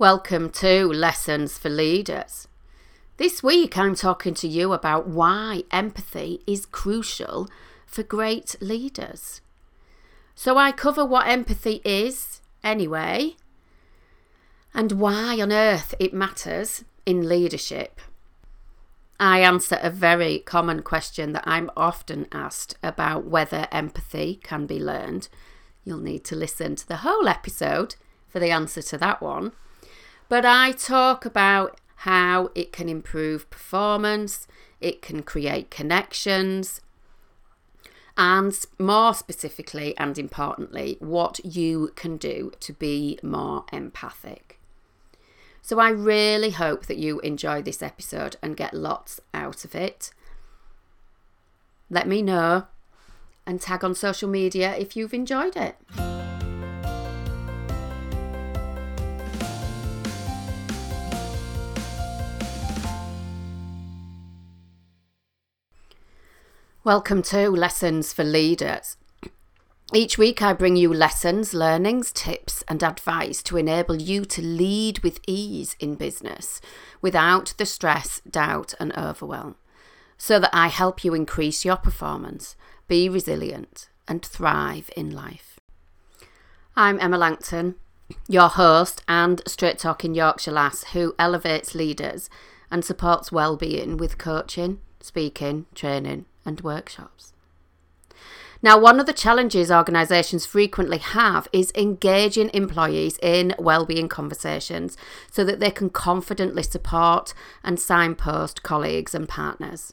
Welcome to Lessons for Leaders. This week I'm talking to you about why empathy is crucial for great leaders. So I cover what empathy is, anyway, and why on earth it matters in leadership. I answer a very common question that I'm often asked about whether empathy can be learned. You'll need to listen to the whole episode for the answer to that one. But I talk about how it can improve performance, it can create connections, and more specifically and importantly, what you can do to be more empathic. So I really hope that you enjoy this episode and get lots out of it. Let me know and tag on social media if you've enjoyed it. Welcome to Lessons for Leaders. Each week, I bring you lessons, learnings, tips, and advice to enable you to lead with ease in business without the stress, doubt, and overwhelm, so that I help you increase your performance, be resilient, and thrive in life. I'm Emma Langton, your host and straight talking Yorkshire lass who elevates leaders and supports well-being with coaching, speaking, training, and workshops. Now, one of the challenges organisations frequently have is engaging employees in wellbeing conversations so that they can confidently support and signpost colleagues and partners.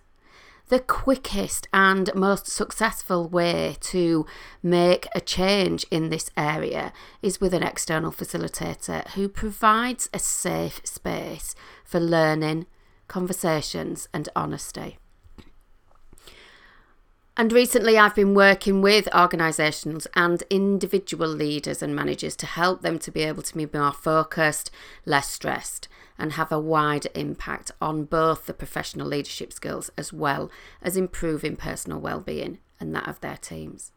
The quickest and most successful way to make a change in this area is with an external facilitator who provides a safe space for learning, conversations, and honesty. And recently, I've been working with organisations and individual leaders and managers to help them to be able to be more focused, less stressed, and have a wider impact on both the professional leadership skills as well as improving personal well-being and that of their teams.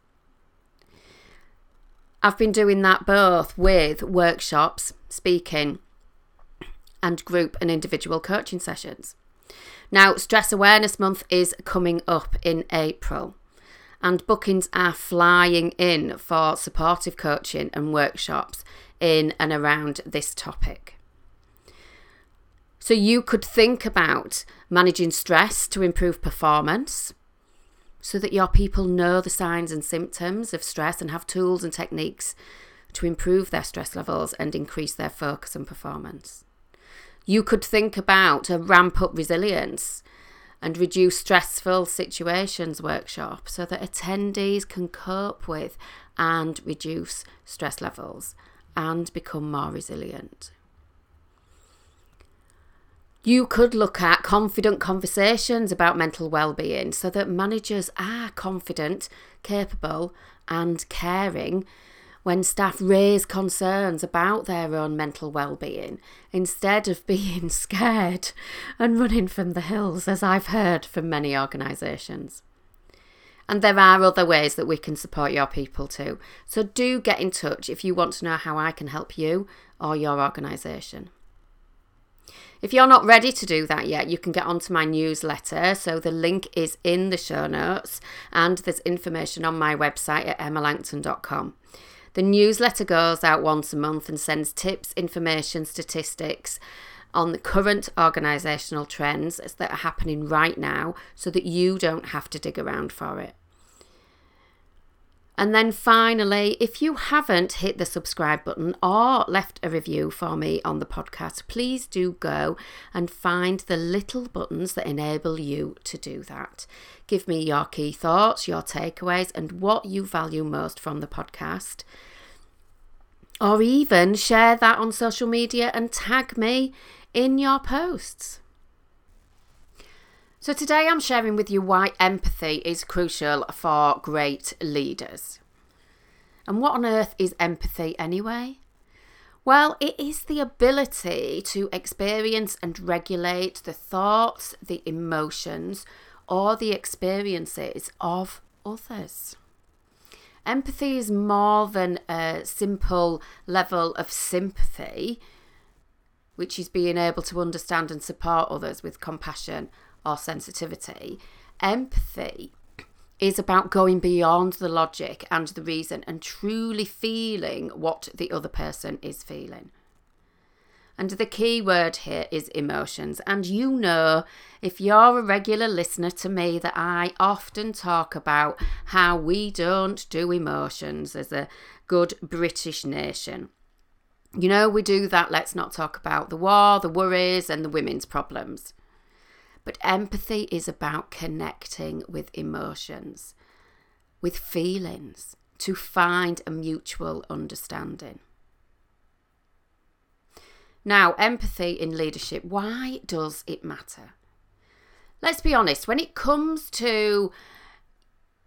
I've been doing that both with workshops, speaking, and group and individual coaching sessions. Now, Stress Awareness Month is coming up in April, and bookings are flying in for supportive coaching and workshops in and around this topic. So, you could think about managing stress to improve performance so that your people know the signs and symptoms of stress and have tools and techniques to improve their stress levels and increase their focus and performance. You could think about a ramp up resilience and reduce stressful situations workshop so that attendees can cope with and reduce stress levels and become more resilient. You could look at confident conversations about mental well-being so that managers are confident, capable and caring when staff raise concerns about their own mental well-being instead of being scared and running from the hills as I've heard from many organisations. And there are other ways that we can support your people too. So do get in touch if you want to know how I can help you or your organisation. If you're not ready to do that yet, you can get onto my newsletter. So the link is in the show notes and there's information on my website at emmalangton.com. The newsletter goes out once a month and sends tips, information, statistics on the current organisational trends that are happening right now so that you don't have to dig around for it. And then finally, if you haven't hit the subscribe button or left a review for me on the podcast, please do go and find the little buttons that enable you to do that. Give me your key thoughts, your takeaways, and what you value most from the podcast. Or even share that on social media and tag me in your posts. So, today I'm sharing with you why empathy is crucial for great leaders. And what on earth is empathy anyway? Well, it is the ability to experience and regulate the thoughts, the emotions, or the experiences of others. Empathy is more than a simple level of sympathy which is being able to understand and support others with compassion or sensitivity. Empathy is about going beyond the logic and the reason and truly feeling what the other person is feeling. And the key word here is emotions. And you know, if you're a regular listener to me, that I often talk about how we don't do emotions as a good British nation. You know, we do that. Let's not talk about the war, the worries, and the women's problems. But empathy is about connecting with emotions, with feelings, to find a mutual understanding. Now, empathy in leadership, why does it matter? Let's be honest, when it comes to,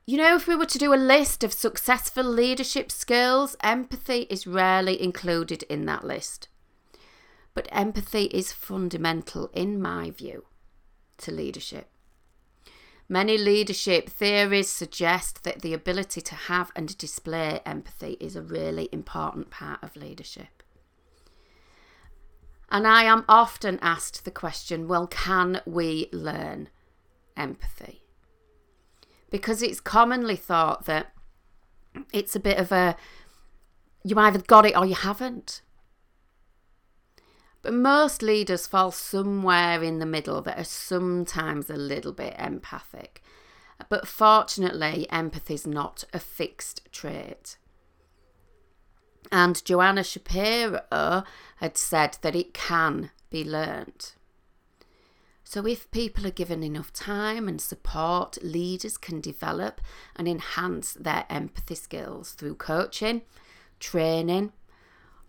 you know, if we were to do a list of successful leadership skills, empathy is rarely included in that list. But empathy is fundamental, in my view, to leadership. Many leadership theories suggest that the ability to have and display empathy is a really important part of leadership. And I am often asked the question well, can we learn empathy? Because it's commonly thought that it's a bit of a you either got it or you haven't. But most leaders fall somewhere in the middle that are sometimes a little bit empathic. But fortunately, empathy is not a fixed trait. And Joanna Shapiro had said that it can be learnt. So, if people are given enough time and support, leaders can develop and enhance their empathy skills through coaching, training,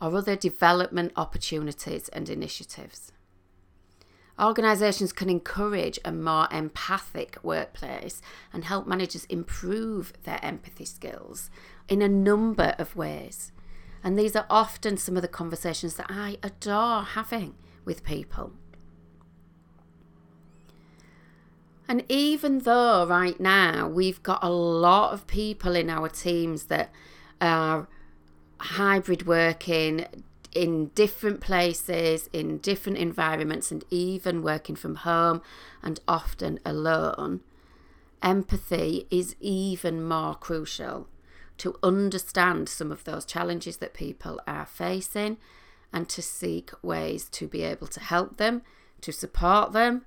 or other development opportunities and initiatives. Organisations can encourage a more empathic workplace and help managers improve their empathy skills in a number of ways. And these are often some of the conversations that I adore having with people. And even though right now we've got a lot of people in our teams that are hybrid working in different places, in different environments, and even working from home and often alone, empathy is even more crucial to understand some of those challenges that people are facing and to seek ways to be able to help them, to support them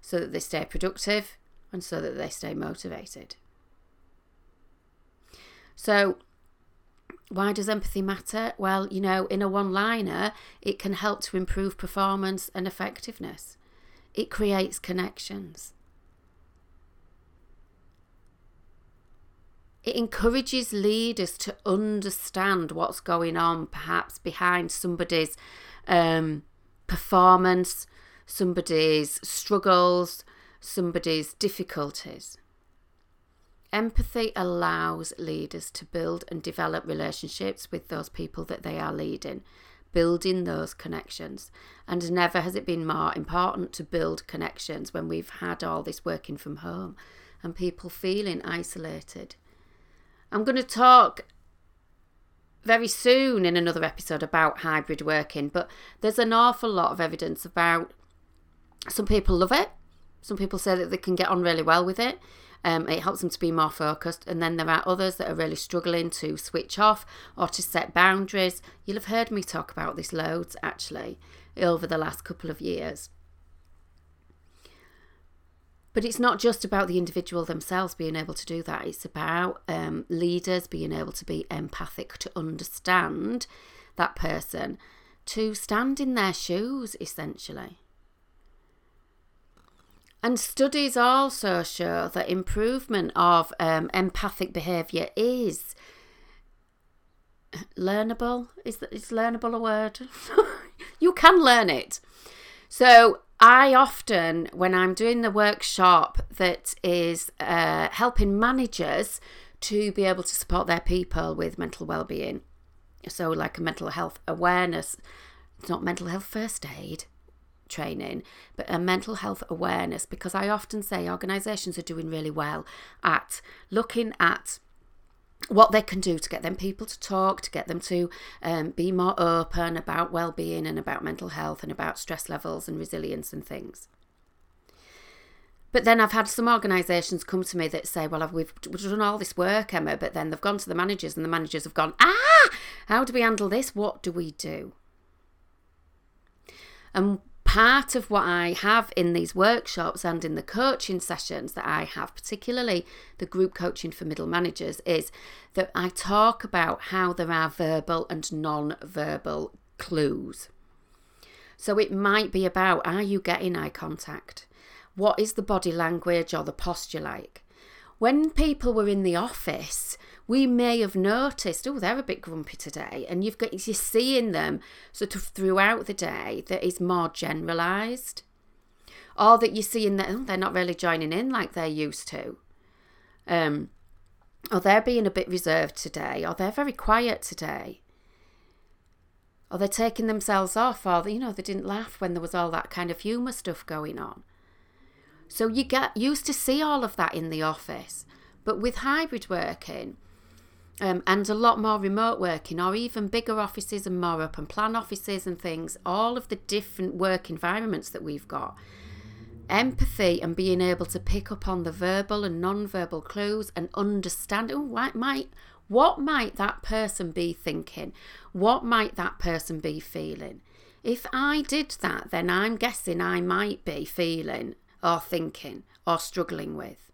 so that they stay productive and so that they stay motivated. So, why does empathy matter? Well, you know, in a one liner, it can help to improve performance and effectiveness. It creates connections. It encourages leaders to understand what's going on, perhaps behind somebody's um, performance, somebody's struggles, somebody's difficulties. Empathy allows leaders to build and develop relationships with those people that they are leading, building those connections. And never has it been more important to build connections when we've had all this working from home and people feeling isolated. I'm going to talk very soon in another episode about hybrid working, but there's an awful lot of evidence about some people love it. Some people say that they can get on really well with it. Um, it helps them to be more focused. And then there are others that are really struggling to switch off or to set boundaries. You'll have heard me talk about this loads actually over the last couple of years. But it's not just about the individual themselves being able to do that. It's about um, leaders being able to be empathic, to understand that person, to stand in their shoes, essentially. And studies also show that improvement of um, empathic behaviour is learnable. Is, is learnable a word? you can learn it. So I often, when I'm doing the workshop that is uh, helping managers to be able to support their people with mental well-being, so like a mental health awareness, it's not mental health first aid training, but a mental health awareness, because I often say organisations are doing really well at looking at what they can do to get them people to talk, to get them to um, be more open about well-being and about mental health and about stress levels and resilience and things. But then I've had some organisations come to me that say, "Well, I've, we've, we've done all this work, Emma," but then they've gone to the managers, and the managers have gone, "Ah, how do we handle this? What do we do?" And part of what I have in these workshops and in the coaching sessions that I have, particularly the group coaching for middle managers, is that I talk about how there are verbal and non verbal clues. So it might be about are you getting eye contact? What is the body language or the posture like? When people were in the office, we may have noticed, oh, they're a bit grumpy today, and you've got you're seeing them sort of throughout the day that is more generalised, or that you're seeing that oh, they're not really joining in like they're used to, um, or they're being a bit reserved today, or they're very quiet today, or they're taking themselves off, or you know they didn't laugh when there was all that kind of humour stuff going on. So you get used to see all of that in the office. But with hybrid working, um, and a lot more remote working, or even bigger offices and more open plan offices and things, all of the different work environments that we've got. Empathy and being able to pick up on the verbal and non-verbal clues and understand oh, what might what might that person be thinking? What might that person be feeling? If I did that, then I'm guessing I might be feeling or thinking or struggling with.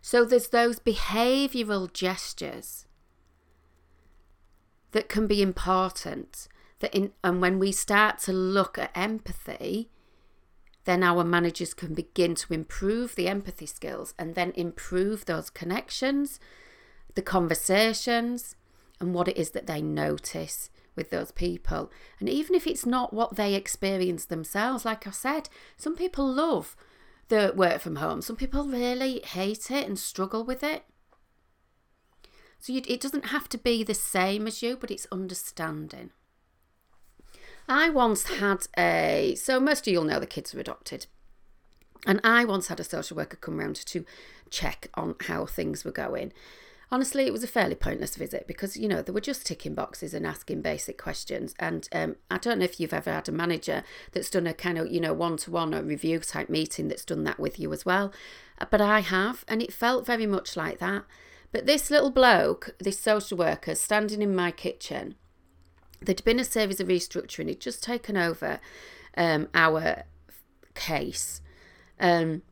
So there's those behavioural gestures that can be important. That in, and when we start to look at empathy, then our managers can begin to improve the empathy skills and then improve those connections, the conversations, and what it is that they notice with those people. And even if it's not what they experience themselves, like I said, some people love the work from home. Some people really hate it and struggle with it. So you, it doesn't have to be the same as you, but it's understanding. I once had a, so most of you'll know the kids are adopted. And I once had a social worker come round to check on how things were going. Honestly, it was a fairly pointless visit because, you know, they were just ticking boxes and asking basic questions. And um, I don't know if you've ever had a manager that's done a kind of, you know, one to one or review type meeting that's done that with you as well. Uh, but I have, and it felt very much like that. But this little bloke, this social worker, standing in my kitchen, there'd been a series of restructuring, he'd just taken over um, our case. Um,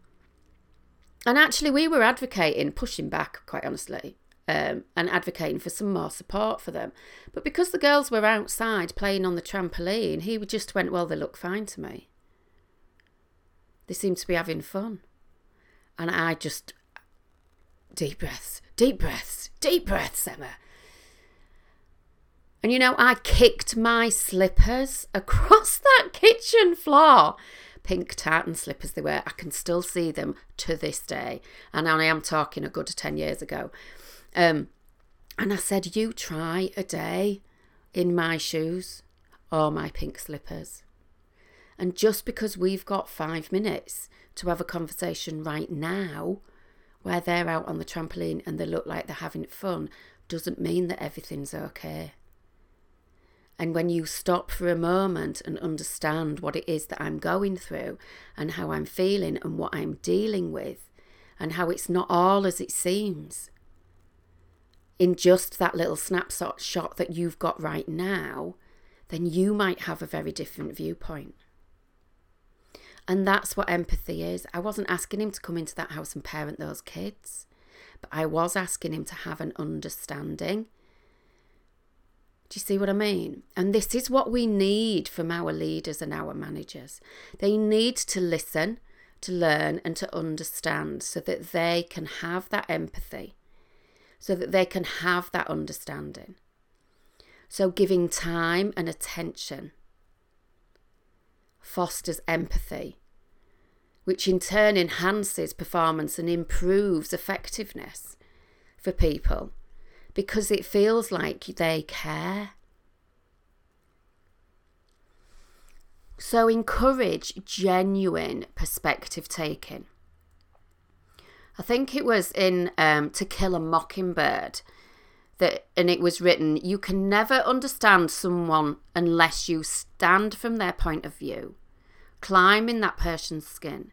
and actually, we were advocating, pushing back, quite honestly, um, and advocating for some more support for them. But because the girls were outside playing on the trampoline, he just went, Well, they look fine to me. They seem to be having fun. And I just, deep breaths, deep breaths, deep breaths, Emma. And you know, I kicked my slippers across that kitchen floor. Pink tartan slippers they were. I can still see them to this day. And I am talking a good 10 years ago. Um, and I said, You try a day in my shoes or my pink slippers. And just because we've got five minutes to have a conversation right now, where they're out on the trampoline and they look like they're having fun, doesn't mean that everything's okay. And when you stop for a moment and understand what it is that I'm going through and how I'm feeling and what I'm dealing with, and how it's not all as it seems, in just that little snapshot shot that you've got right now, then you might have a very different viewpoint. And that's what empathy is. I wasn't asking him to come into that house and parent those kids, but I was asking him to have an understanding. Do you see what I mean? And this is what we need from our leaders and our managers. They need to listen, to learn, and to understand so that they can have that empathy so that they can have that understanding. So, giving time and attention fosters empathy, which in turn enhances performance and improves effectiveness for people because it feels like they care. So, encourage genuine perspective taking I think it was in um, To Kill a Mockingbird that and it was written you can never understand someone unless you stand from their point of view. Climb in that person's skin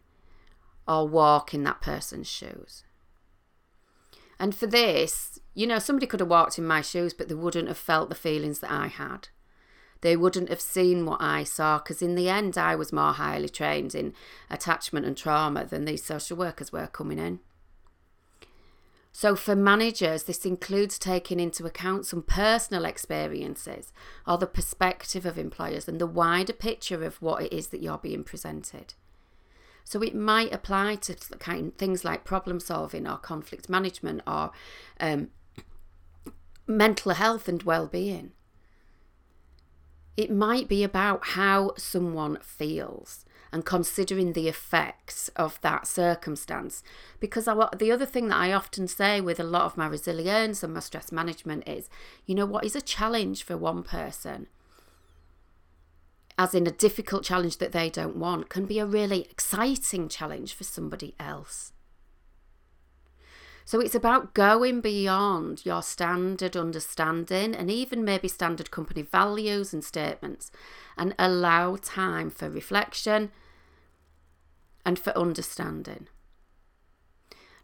or walk in that person's shoes. And for this you know somebody could have walked in my shoes but they wouldn't have felt the feelings that i had. They wouldn't have seen what i saw because in the end i was more highly trained in attachment and trauma than these social workers were coming in so, for managers, this includes taking into account some personal experiences or the perspective of employers and the wider picture of what it is that you're being presented. So, it might apply to kind things like problem solving or conflict management or um, mental health and well being. It might be about how someone feels and considering the effects of that circumstance. Because I, the other thing that I often say with a lot of my resilience and my stress management is, you know, what is a challenge for one person, as in a difficult challenge that they don't want, can be a really exciting challenge for somebody else. So it's about going beyond your standard understanding and even maybe standard company values and statements and allow time for reflection and for understanding.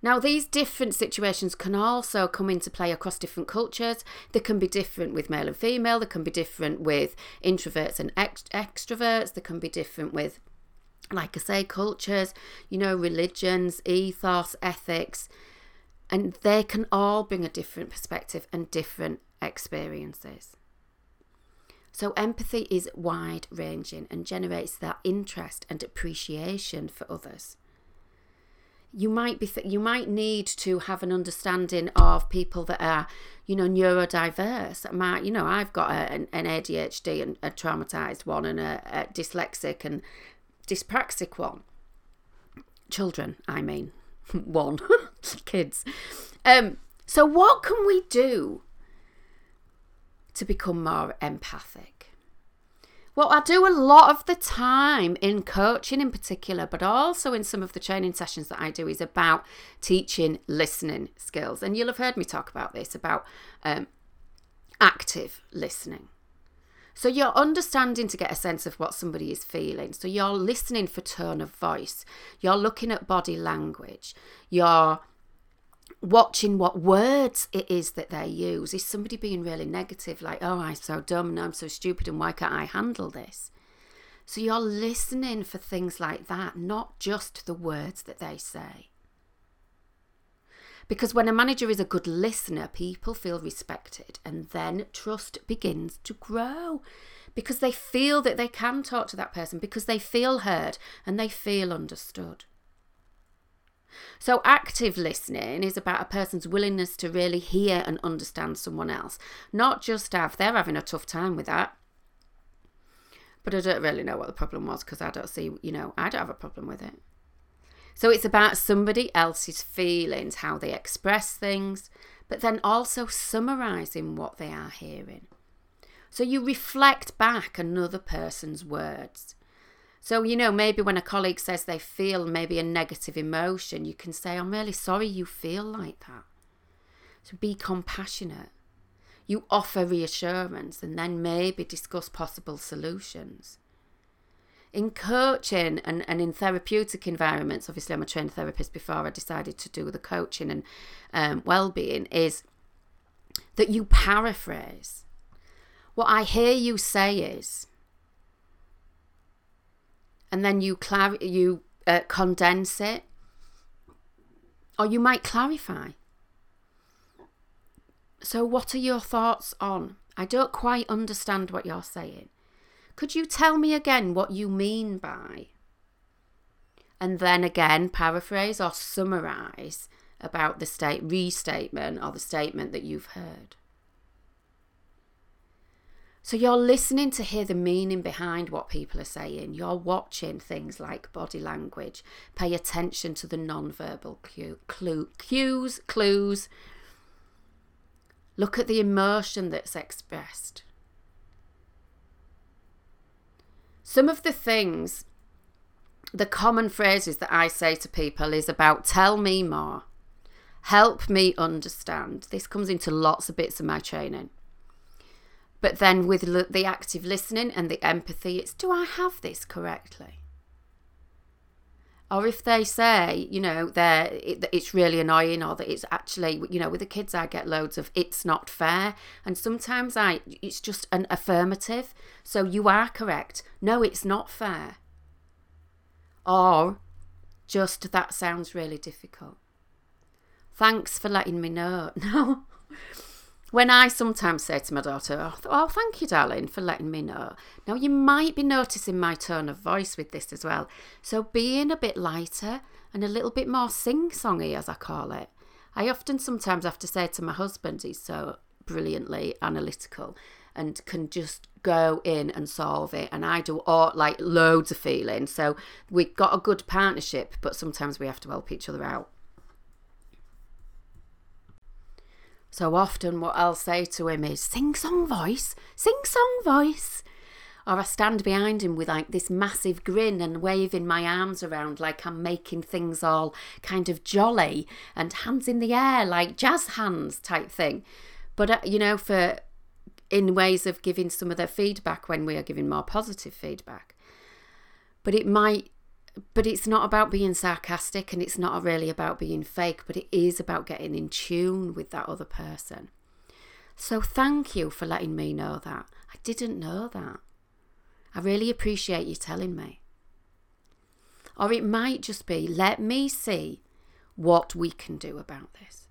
Now, these different situations can also come into play across different cultures. They can be different with male and female, they can be different with introverts and ext- extroverts, they can be different with, like I say, cultures, you know, religions, ethos, ethics, and they can all bring a different perspective and different experiences. So, empathy is wide ranging and generates that interest and appreciation for others. You might be th- you might need to have an understanding of people that are, you know, neurodiverse. Might you know I've got a, an, an ADHD and a traumatized one and a, a dyslexic and dyspraxic one. Children, I mean, one kids. Um, so what can we do to become more empathic? Well, I do a lot of the time in coaching in particular, but also in some of the training sessions that I do is about teaching listening skills. And you'll have heard me talk about this about um, active listening. So you're understanding to get a sense of what somebody is feeling. So you're listening for tone of voice. You're looking at body language. You're watching what words it is that they use. Is somebody being really negative, like, oh, I'm so dumb and I'm so stupid and why can't I handle this? So you're listening for things like that, not just the words that they say. Because when a manager is a good listener, people feel respected and then trust begins to grow because they feel that they can talk to that person, because they feel heard and they feel understood. So, active listening is about a person's willingness to really hear and understand someone else, not just have, they're having a tough time with that. But I don't really know what the problem was because I don't see, you know, I don't have a problem with it. So it's about somebody else's feelings, how they express things, but then also summarizing what they are hearing. So you reflect back another person's words. So, you know, maybe when a colleague says they feel maybe a negative emotion, you can say, I'm really sorry you feel like that. So be compassionate. You offer reassurance and then maybe discuss possible solutions in coaching and, and in therapeutic environments, obviously I'm a trained therapist before I decided to do the coaching and um, well-being, is that you paraphrase. What I hear you say is, and then you clar- you uh, condense it, or you might clarify. So, what are your thoughts on? I don't quite understand what you're saying. Could you tell me again what you mean by? And then again, paraphrase or summarize about the state restatement or the statement that you've heard. So you're listening to hear the meaning behind what people are saying. You're watching things like body language. Pay attention to the non-verbal cue, cues, clues. Look at the emotion that's expressed. Some of the things, the common phrases that I say to people is about tell me more. help me understand. This comes into lots of bits of my training. But then with the active listening and the empathy, it's do I have this correctly? Or if they say, you know, they're, it, it's really annoying, or that it's actually, you know, with the kids, I get loads of it's not fair. And sometimes I, it's just an affirmative. So you are correct. No, it's not fair. Or just that sounds really difficult. Thanks for letting me know. No when I sometimes say to my daughter, oh, oh, thank you, darling, for letting me know. Now, you might be noticing my tone of voice with this as well. So, being a bit lighter and a little bit more sing songy, as I call it. I often sometimes have to say to my husband, he's so brilliantly analytical and can just go in and solve it. And I do all like loads of feeling. So, we've got a good partnership, but sometimes we have to help each other out. So often, what I'll say to him is, sing song voice, sing song voice. Or I stand behind him with like this massive grin and waving my arms around like I'm making things all kind of jolly and hands in the air like jazz hands type thing. But, uh, you know, for in ways of giving some of their feedback when we are giving more positive feedback. But it might but it's not about being sarcastic and it's not really about being fake, but it is about getting in tune with that other person. So thank you for letting me know that. I didn't know that. I really appreciate you telling me. Or it might just be, let me see what we can do about this.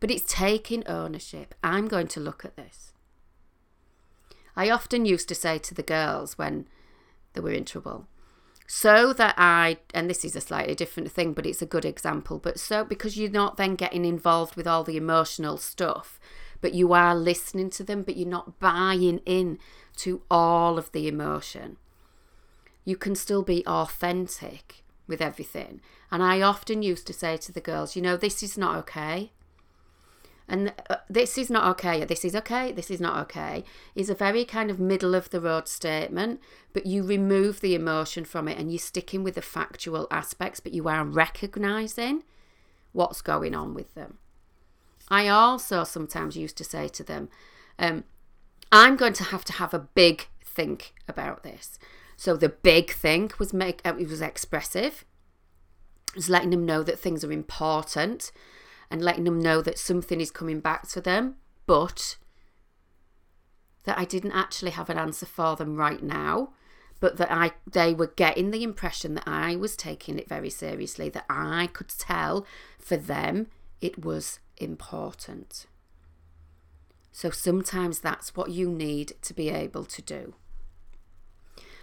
But it's taking ownership. I'm going to look at this. I often used to say to the girls when they were in trouble, so that I, and this is a slightly different thing, but it's a good example, but so because you're not then getting involved with all the emotional stuff, but you are listening to them, but you're not buying in to all of the emotion. You can still be authentic with everything. And I often used to say to the girls, you know, this is not okay and uh, this is not okay, this is okay, this is not okay, is a very kind of middle of the road statement, but you remove the emotion from it and you're sticking with the factual aspects, but you are recognizing what's going on with them. I also sometimes used to say to them, um, I'm going to have to have a big think about this. So the big think was make uh, it was expressive. It was letting them know that things are important and letting them know that something is coming back to them, but that I didn't actually have an answer for them right now, but that I they were getting the impression that I was taking it very seriously, that I could tell for them it was important. So sometimes that's what you need to be able to do.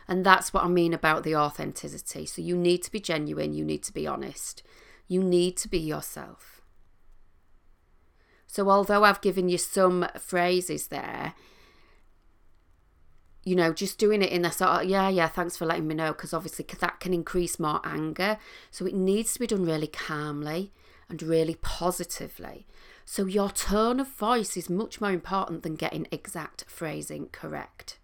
And that's what I mean about the authenticity. So you need to be genuine, you need to be honest, you need to be yourself. So, although I've given you some phrases there, you know, just doing it in a sort of, yeah, yeah, thanks for letting me know, because obviously that can increase more anger. So, it needs to be done really calmly and really positively. So, your tone of voice is much more important than getting exact phrasing correct.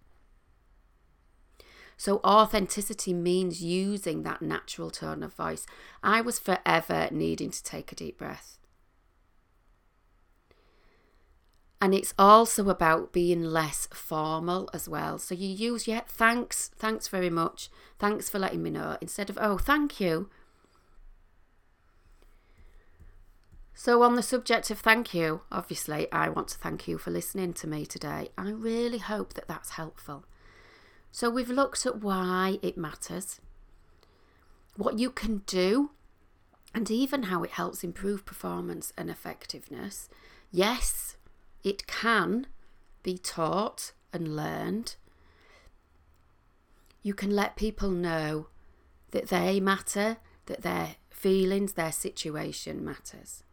So, authenticity means using that natural tone of voice. I was forever needing to take a deep breath and it's also about being less formal as well. So you use, yeah, thanks, thanks very much, thanks for letting me know, instead of, oh, thank you. So, on the subject of thank you, obviously, I want to thank you for listening to me today. I really hope that that's helpful. So, we've looked at why it matters, what you can do, and even how it helps improve performance and effectiveness. Yes, it can be taught and learned. You can let people know that they matter, that their feelings, their situation matters.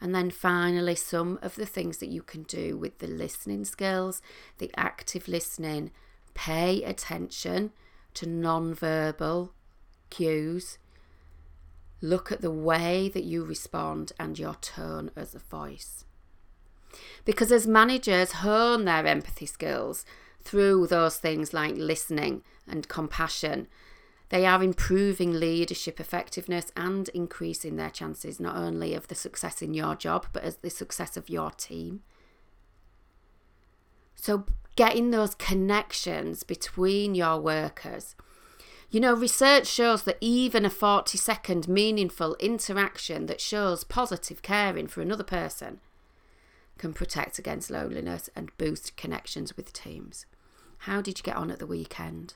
And then finally, some of the things that you can do with the listening skills, the active listening, pay attention to non-verbal cues. Look at the way that you respond and your tone as a voice. Because as managers hone their empathy skills through those things like listening and compassion, They are improving leadership effectiveness and increasing their chances not only of the success in your job, but as the success of your team. So, getting those connections between your workers. You know, research shows that even a 40 second meaningful interaction that shows positive caring for another person can protect against loneliness and boost connections with teams. How did you get on at the weekend?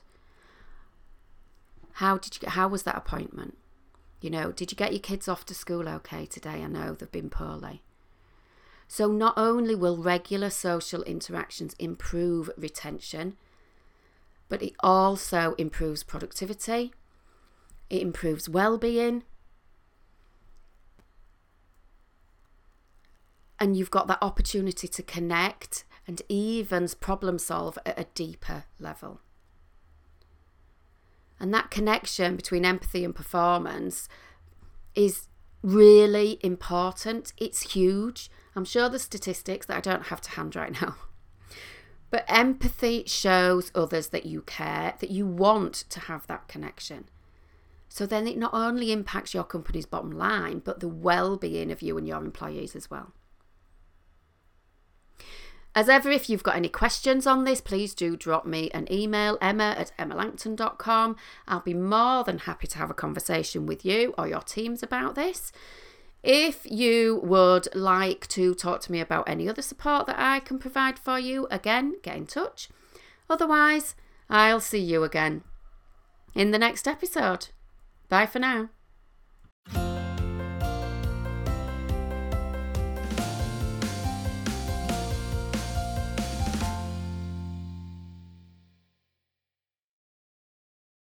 How did you get, how was that appointment? You know, did you get your kids off to school okay today? I know they've been poorly. So not only will regular social interactions improve retention, but it also improves productivity, it improves well-being, and you've got that opportunity to connect and even problem solve at a deeper level. And that connection between empathy and performance is really important. It's huge. I'm sure the statistics that I don't have to hand right now. But empathy shows others that you care, that you want to have that connection. So then it not only impacts your company's bottom line, but the well being of you and your employees as well. As ever, if you've got any questions on this, please do drop me an email, emma at emmalangton.com. I'll be more than happy to have a conversation with you or your teams about this. If you would like to talk to me about any other support that I can provide for you, again, get in touch. Otherwise, I'll see you again in the next episode. Bye for now.